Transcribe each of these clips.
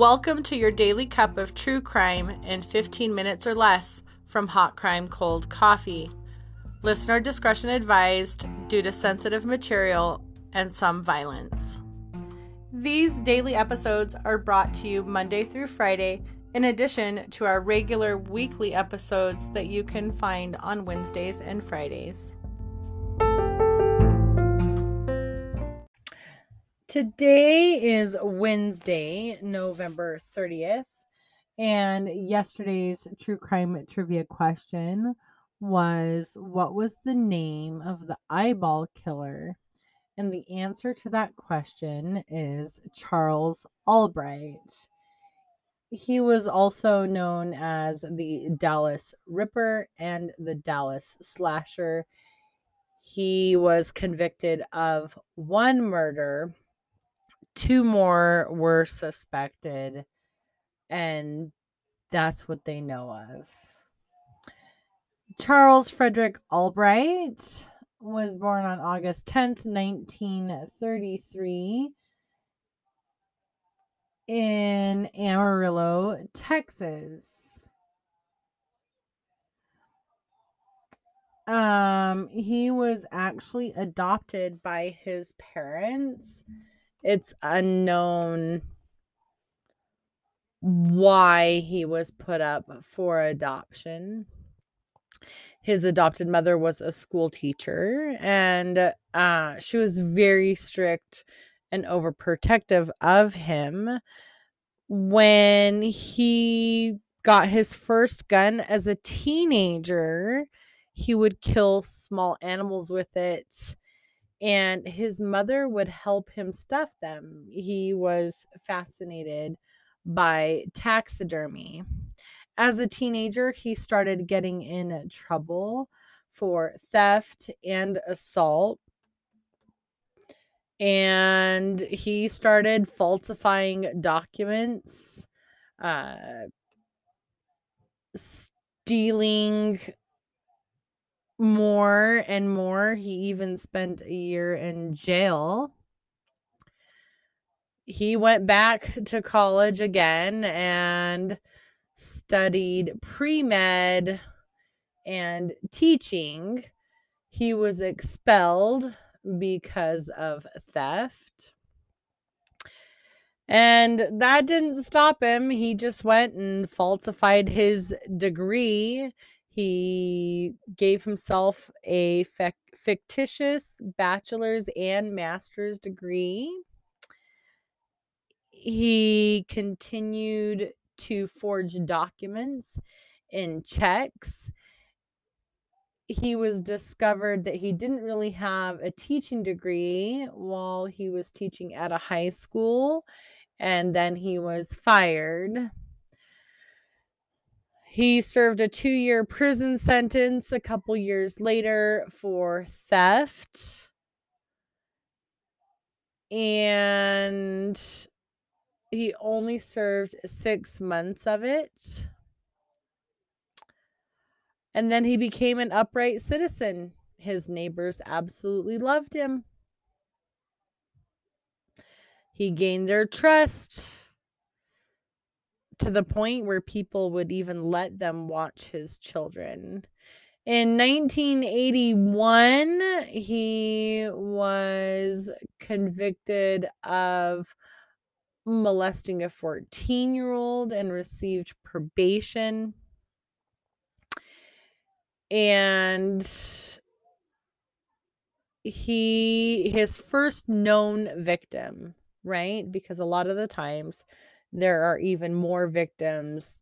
Welcome to your daily cup of true crime in 15 minutes or less from Hot Crime Cold Coffee. Listener discretion advised due to sensitive material and some violence. These daily episodes are brought to you Monday through Friday, in addition to our regular weekly episodes that you can find on Wednesdays and Fridays. Today is Wednesday, November 30th, and yesterday's true crime trivia question was What was the name of the eyeball killer? And the answer to that question is Charles Albright. He was also known as the Dallas Ripper and the Dallas Slasher. He was convicted of one murder two more were suspected, and that's what they know of. Charles Frederick Albright was born on August 10th, 1933, in Amarillo, Texas. Um, he was actually adopted by his parents it's unknown why he was put up for adoption. His adopted mother was a school teacher and uh, she was very strict and overprotective of him. When he got his first gun as a teenager, he would kill small animals with it and his mother would help him stuff them. He was fascinated by taxidermy. As a teenager, he started getting in trouble for theft and assault. And he started falsifying documents, uh, stealing more and more. He even spent a year in jail. He went back to college again and studied pre med and teaching. He was expelled because of theft. And that didn't stop him. He just went and falsified his degree he gave himself a fictitious bachelor's and master's degree. He continued to forge documents and checks. He was discovered that he didn't really have a teaching degree while he was teaching at a high school, and then he was fired. He served a two year prison sentence a couple years later for theft. And he only served six months of it. And then he became an upright citizen. His neighbors absolutely loved him. He gained their trust to the point where people would even let them watch his children. In 1981, he was convicted of molesting a 14 year old and received probation. And he, his first known victim, right? Because a lot of the times there are even more victims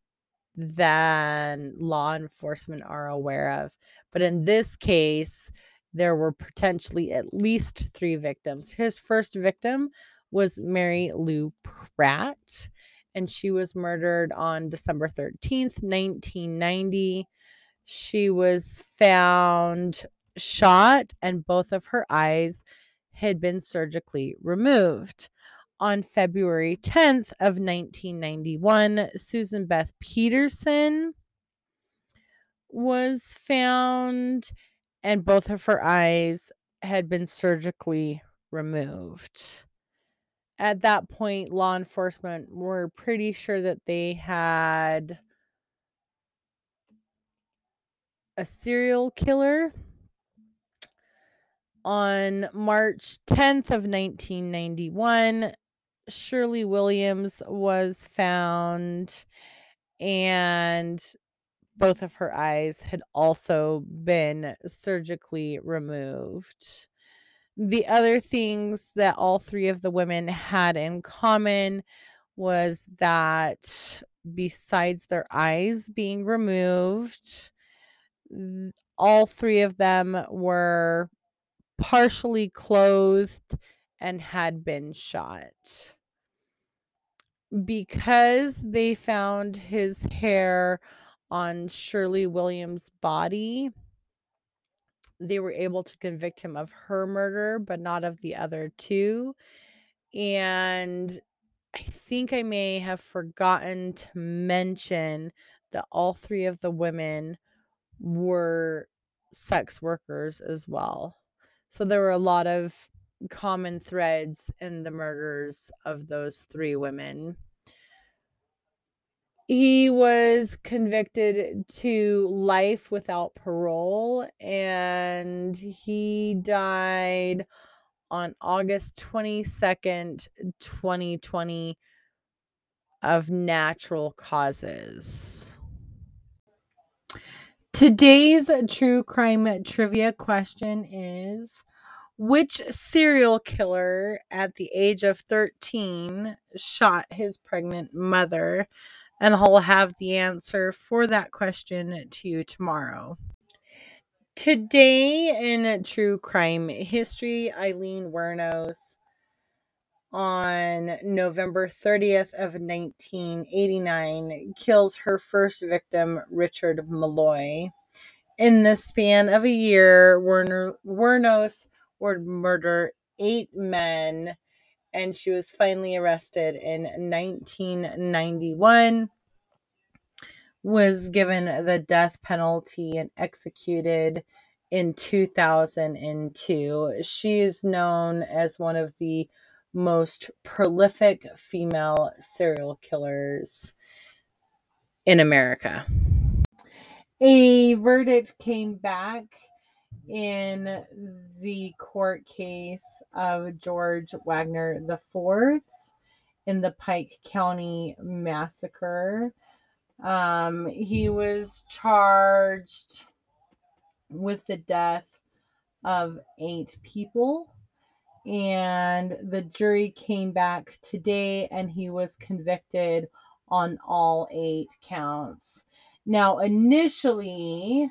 than law enforcement are aware of. But in this case, there were potentially at least three victims. His first victim was Mary Lou Pratt, and she was murdered on December 13th, 1990. She was found shot, and both of her eyes had been surgically removed on February 10th of 1991, Susan Beth Peterson was found and both of her eyes had been surgically removed. at that point, law enforcement were pretty sure that they had a serial killer. On March 10th of 1991, Shirley Williams was found and both of her eyes had also been surgically removed. The other things that all three of the women had in common was that besides their eyes being removed, all three of them were partially clothed and had been shot. Because they found his hair on Shirley Williams' body, they were able to convict him of her murder, but not of the other two. And I think I may have forgotten to mention that all three of the women were sex workers as well. So there were a lot of common threads in the murders of those three women. He was convicted to life without parole and he died on August 22nd, 2020 of natural causes. Today's true crime trivia question is which serial killer at the age of 13 shot his pregnant mother? And I'll have the answer for that question to you tomorrow. Today in true crime history, Aileen Wuornos on November 30th of 1989 kills her first victim, Richard Mallory. In the span of a year, Werner, Wuornos would murder eight men and she was finally arrested in 1991 was given the death penalty and executed in 2002 she is known as one of the most prolific female serial killers in america. A verdict came back in the court case of George Wagner IV in the Pike County massacre. Um, he was charged with the death of eight people, and the jury came back today and he was convicted on all eight counts. Now, initially,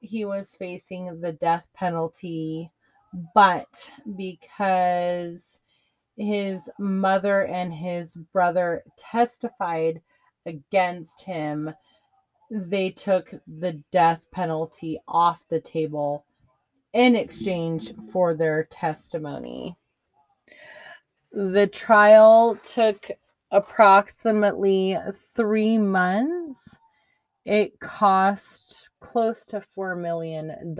he was facing the death penalty, but because his mother and his brother testified against him, they took the death penalty off the table in exchange for their testimony. The trial took approximately three months. It cost close to $4 million.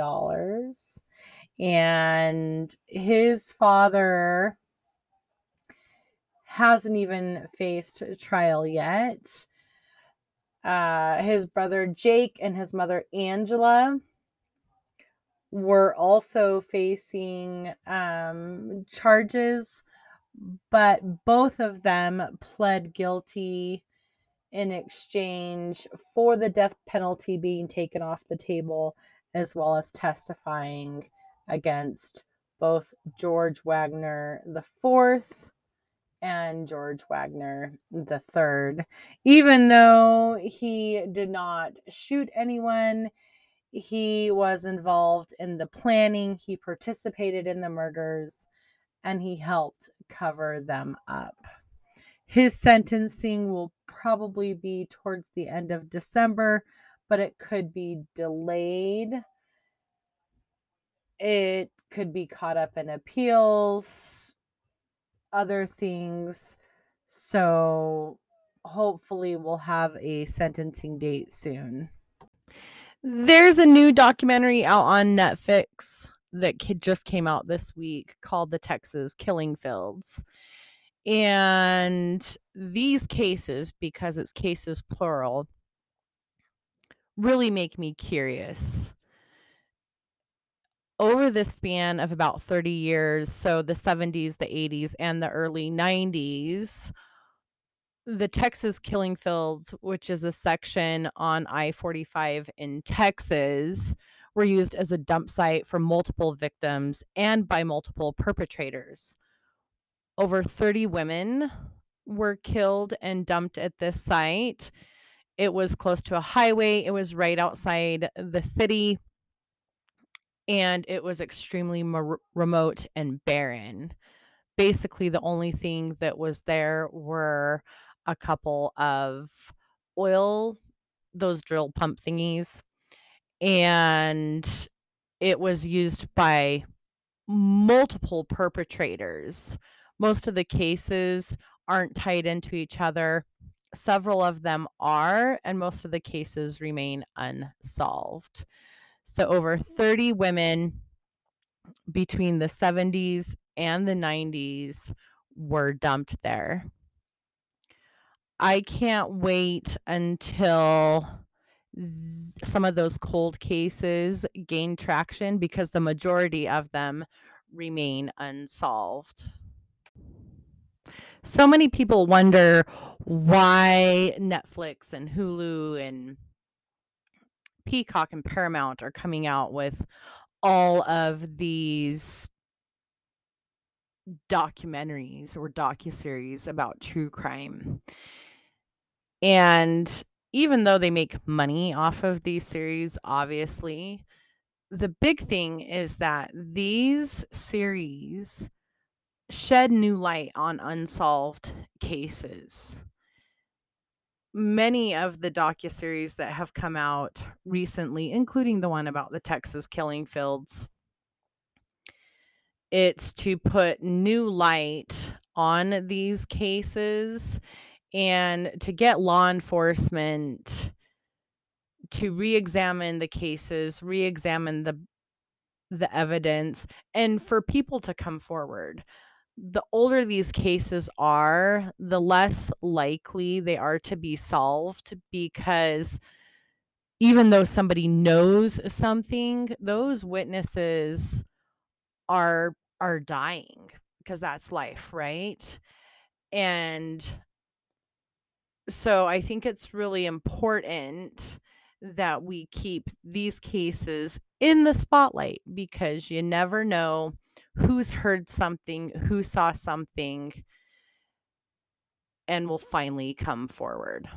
And his father hasn't even faced trial yet. Uh, his brother Jake and his mother Angela were also facing um, charges, but both of them pled guilty in exchange for the death penalty being taken off the table, as well as testifying against both George Wagner the fourth and George Wagner the third. Even though he did not shoot anyone, he was involved in the planning, he participated in the murders, and he helped cover them up. His sentencing will probably be towards the end of December, but it could be delayed. It could be caught up in appeals, other things. So hopefully, we'll have a sentencing date soon. There's a new documentary out on Netflix that just came out this week called The Texas Killing Fields And these cases, because it's cases plural, really make me curious. Over the span of about 30 years, so the 70s, the 80s, and the early 90s, the Texas Killing Fields, which is a section on I 45 in Texas, were used as a dump site for multiple victims and by multiple perpetrators. Over 30 women were killed and dumped at this site. It was close to a highway, it was right outside the city, and it was extremely remote and barren. Basically, the only thing that was there were a couple of oil, those drill pump thingies, and it was used by multiple perpetrators. Most of the cases aren't tied into each other. Several of them are, and most of the cases remain unsolved. So, over 30 women between the 70s and the 90s were dumped there. I can't wait until some of those cold cases gain traction because the majority of them remain unsolved. So many people wonder why Netflix and Hulu and Peacock and Paramount are coming out with all of these documentaries or docuseries about true crime. And even though they make money off of these series, obviously, the big thing is that these series shed new light on unsolved cases. Many of the docuseries that have come out recently, including the one about the Texas killing fields, it's to put new light on these cases and to get law enforcement to re-examine the cases, re-examine the the evidence and for people to come forward. The older these cases are, the less likely they are to be solved because even though somebody knows something, those witnesses are are dying because that's life, right? And so I think it's really important that we keep these cases in the spotlight because you never know who's heard something, who saw something, and will finally come forward.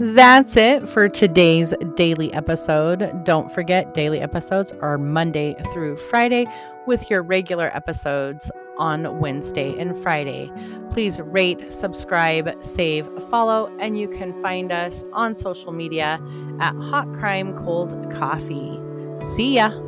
That's it for today's daily episode. Don't forget, daily episodes are Monday through Friday with your regular episodes on Wednesday and Friday. Please rate, subscribe, save, follow, and you can find us on social media at Hot Crime Cold Coffee. See ya!